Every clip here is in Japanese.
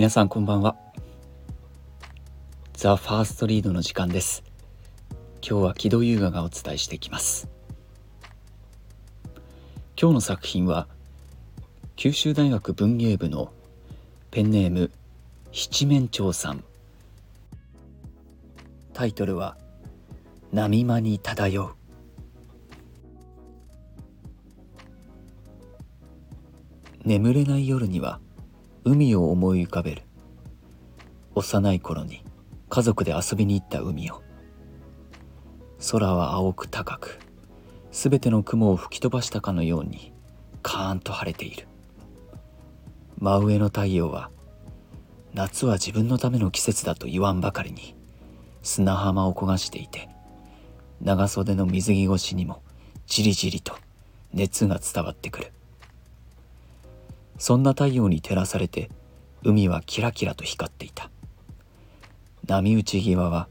皆さんこんばんは。ザ・ファーストリードの時間です。今日は木戸優雅がお伝えしていきます。今日の作品は九州大学文芸部のペンネーム七面鳥さん。タイトルは波間に漂う。眠れない夜には海を思い浮かべる。幼い頃に家族で遊びに行った海を。空は青く高くすべての雲を吹き飛ばしたかのようにカーンと晴れている。真上の太陽は夏は自分のための季節だと言わんばかりに砂浜を焦がしていて長袖の水着越しにもじりじりと熱が伝わってくる。そんな太陽に照らされて海はキラキラと光っていた。波打ち際は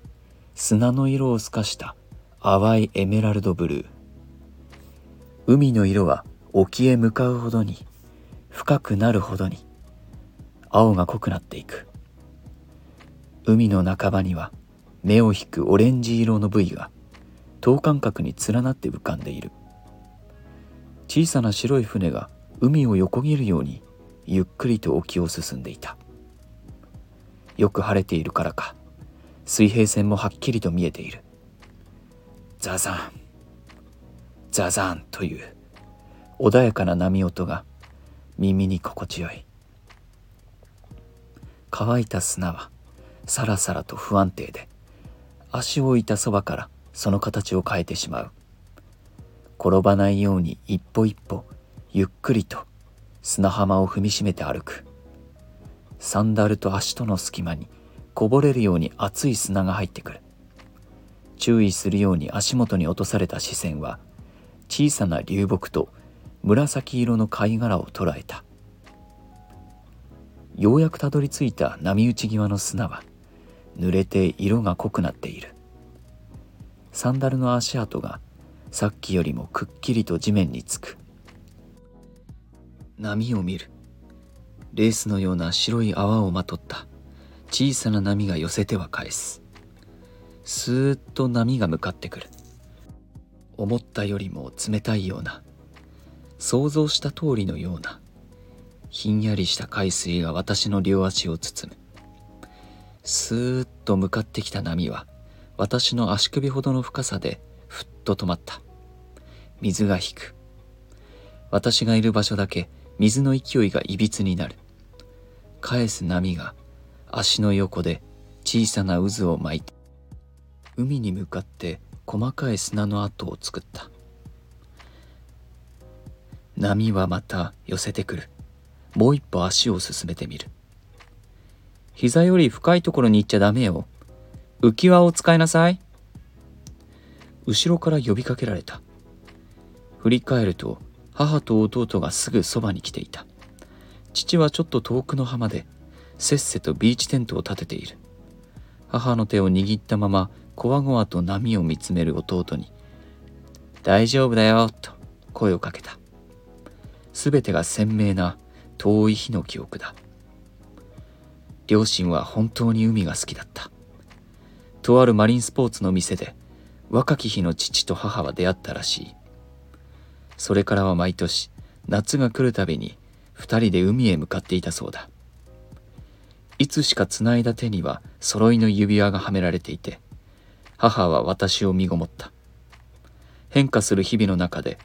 砂の色を透かした淡いエメラルドブルー。海の色は沖へ向かうほどに深くなるほどに青が濃くなっていく。海の半ばには目を引くオレンジ色のブイが等間隔に連なって浮かんでいる。小さな白い船が海を横切るようにゆっくりと沖を進んでいた。よく晴れているからか水平線もはっきりと見えている。ザザン。ザザンという穏やかな波音が耳に心地よい。乾いた砂はさらさらと不安定で足を置いたそばからその形を変えてしまう。転ばないように一歩一歩ゆっくりと砂浜を踏みしめて歩く。サンダルと足との隙間にこぼれるように熱い砂が入ってくる。注意するように足元に落とされた視線は小さな流木と紫色の貝殻を捉えた。ようやくたどり着いた波打ち際の砂は濡れて色が濃くなっている。サンダルの足跡がさっきよりもくっきりと地面につく。波を見る。レースのような白い泡をまとった。小さな波が寄せては返す。スーッと波が向かってくる。思ったよりも冷たいような。想像した通りのような。ひんやりした海水が私の両足を包む。スーッと向かってきた波は私の足首ほどの深さでふっと止まった。水が引く。私がいる場所だけ水の勢いがいびつになる。返す波が足の横で小さな渦を巻いて海に向かって細かい砂の跡を作った。波はまた寄せてくる。もう一歩足を進めてみる。膝より深いところに行っちゃダメよ。浮き輪を使いなさい。後ろから呼びかけられた。振り返ると母と弟がすぐそばに来ていた。父はちょっと遠くの浜でせっせとビーチテントを立てている。母の手を握ったままこわごわと波を見つめる弟に「大丈夫だよ」と声をかけた。全てが鮮明な遠い日の記憶だ。両親は本当に海が好きだった。とあるマリンスポーツの店で若き日の父と母は出会ったらしい。それからは毎年夏が来るたびに二人で海へ向かっていたそうだ。いつしかつないだ手には揃いの指輪がはめられていて母は私を身ごもった。変化する日々の中で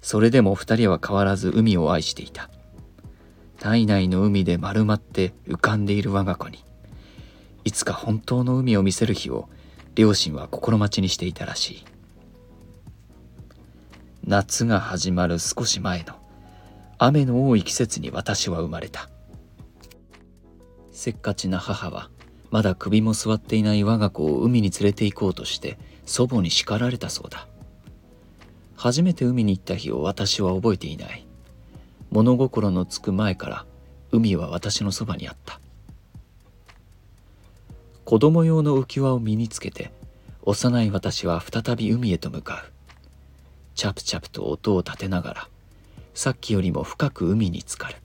それでも二人は変わらず海を愛していた。体内の海で丸まって浮かんでいる我が子にいつか本当の海を見せる日を両親は心待ちにしていたらしい。夏が始まる少し前の雨の多い季節に私は生まれた。せっかちな母はまだ首も座っていない我が子を海に連れて行こうとして祖母に叱られたそうだ。初めて海に行った日を私は覚えていない。物心のつく前から海は私のそばにあった。子供用の浮き輪を身につけて幼い私は再び海へと向かう。チャプチャプと音を立てながらさっきよりも深く海に浸かる。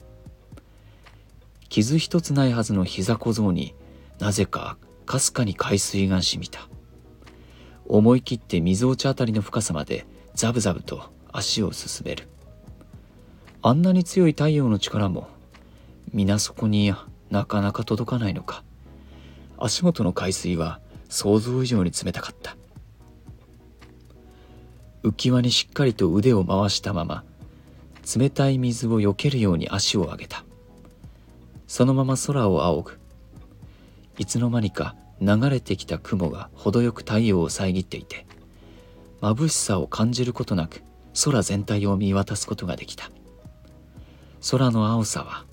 傷一つないはずの膝小僧になぜかかすかに海水が染みた。思い切って水落ちあたりの深さまでザブザブと足を進める。あんなに強い太陽の力も皆そこになかなか届かないのか。足元の海水は想像以上に冷たかった。浮き輪にしっかりと腕を回したまま冷たい水を避けるように足を上げた。そのまま空を仰ぐ。いつの間にか流れてきた雲が程よく太陽を遮っていて眩しさを感じることなく空全体を見渡すことができた。空の青さは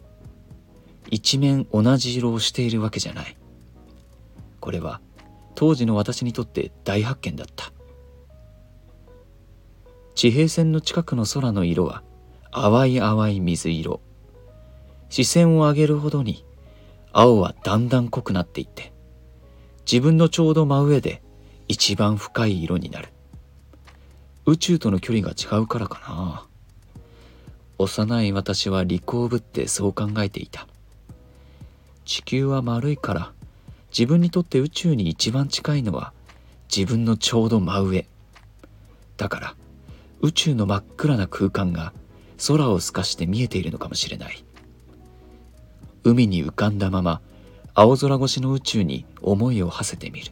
一面同じ色をしているわけじゃない。これは当時の私にとって大発見だった。地平線の近くの空の色は淡い淡い水色。視線を上げるほどに青はだんだん濃くなっていって自分のちょうど真上で一番深い色になる。宇宙との距離が違うからかな。幼い私は利口ぶってそう考えていた。地球は丸いから自分にとって宇宙に一番近いのは自分のちょうど真上。だから宇宙の真っ暗な空間が空を透かして見えているのかもしれない。海に浮かんだまま青空越しの宇宙に思いを馳せてみる。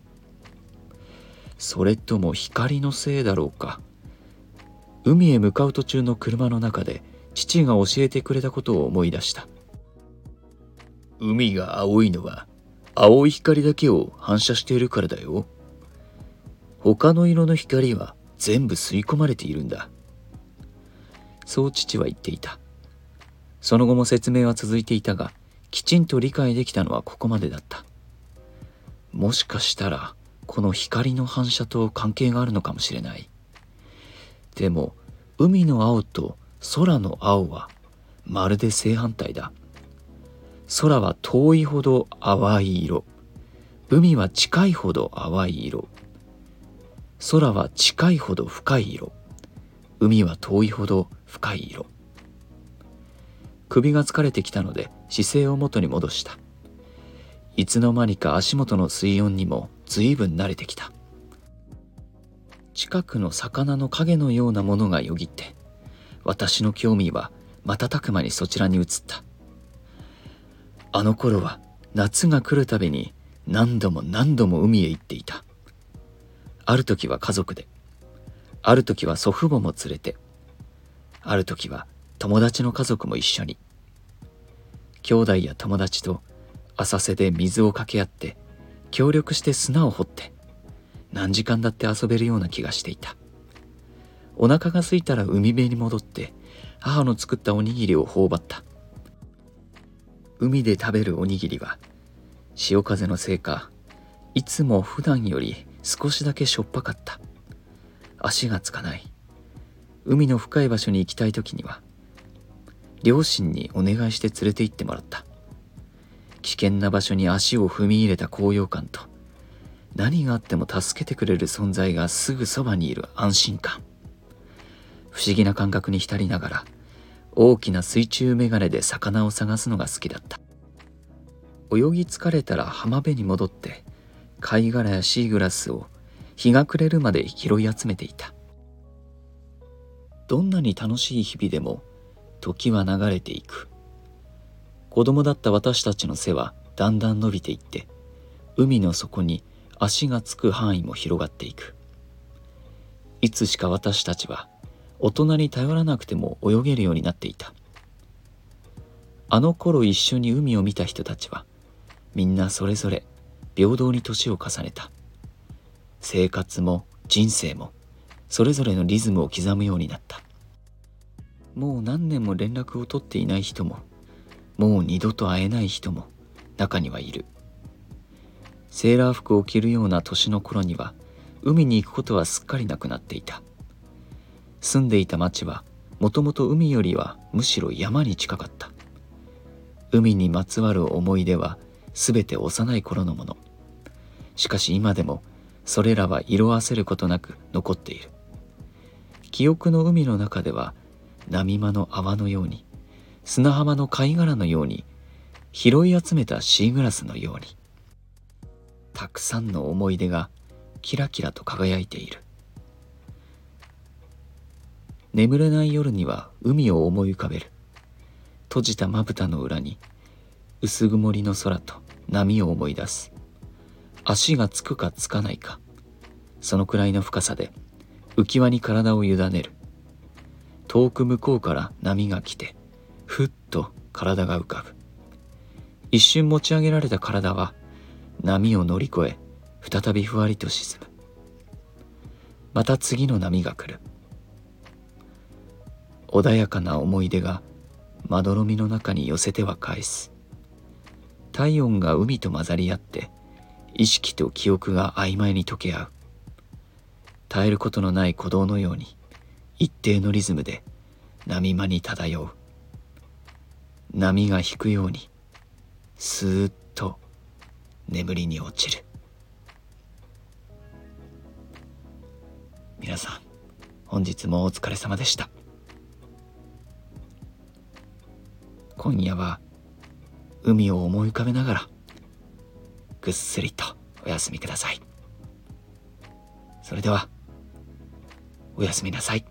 それとも光のせいだろうか。海へ向かう途中の車の中で父が教えてくれたことを思い出した。海が青いのは青い光だけを反射しているからだよ。他の色の光は全部吸い込まれているんだ。そう父は言っていた。その後も説明は続いていたがきちんと理解できたのはここまでだった。もしかしたらこの光の反射と関係があるのかもしれない。でも海の青と空の青はまるで正反対だ。空は遠いほど淡い色。海は近いほど淡い色。空は近いほど深い色。海は遠いほど深い色。首が疲れてきたので姿勢を元に戻した。いつの間にか足元の水温にも随分慣れてきた。近くの魚の影のようなものがよぎって私の興味は瞬く間にそちらに移った。あの頃は夏が来るたびに何度も何度も海へ行っていた。ある時は家族で。ある時は祖父母も連れて。ある時は友達の家族も一緒に。兄弟や友達と浅瀬で水をかけ合って協力して砂を掘って何時間だって遊べるような気がしていた。お腹が空いたら海辺に戻って母の作ったおにぎりを頬張った。海で食べるおにぎりは潮風のせいかいつも普段より少しだけしょっぱかった。足がつかない。海の深い場所に行きたい時には両親にお願いして連れて行ってもらった。危険な場所に足を踏み入れた高揚感と何があっても助けてくれる存在がすぐそばにいる安心感。不思議な感覚に浸りながら大きな水中眼鏡で魚を探すのが好きだった。泳ぎ疲れたら浜辺に戻って貝殻やシーグラスを日が暮れるまで拾い集めていた。どんなに楽しい日々でも時は流れていく。子供だった私たちの背はだんだん伸びていって海の底に足がつく範囲も広がっていく。いつしか私たちは大人に頼らなくても泳げるようになっていた。あの頃一緒に海を見た人たちはみんなそれぞれ平等に年を重ねた。生活も人生もそれぞれのリズムを刻むようになった。もう何年も連絡を取っていない人ももう二度と会えない人も中にはいる。セーラー服を着るような年の頃には海に行くことはすっかりなくなっていた。住んでいた町はもともと海よりはむしろ山に近かった。海にまつわる思い出は全て幼い頃のもの。しかし今でもそれらは色あせることなく残っている。記憶の海の中では波間の泡のように砂浜の貝殻のように拾い集めたシーグラスのようにたくさんの思い出がキラキラと輝いている。眠れない夜には海を思い浮かべる。閉じたまぶたの裏に薄曇りの空と波を思い出す。足がつくかつかないか。そのくらいの深さで浮き輪に体を委ねる。遠く向こうから波が来てふっと体が浮かぶ。一瞬持ち上げられた体は波を乗り越え再びふわりと沈む。また次の波が来る。穏やかな思い出がまどろみの中に寄せては返す。体温が海と混ざり合って意識と記憶が曖昧に溶け合う。絶えることのない鼓動のように一定のリズムで波間に漂う。波が引くようにスーッと眠りに落ちる。皆さん本日もお疲れ様でした。今夜は海を思い浮かべながらぐっすりとお休みください。それではおやすみなさい。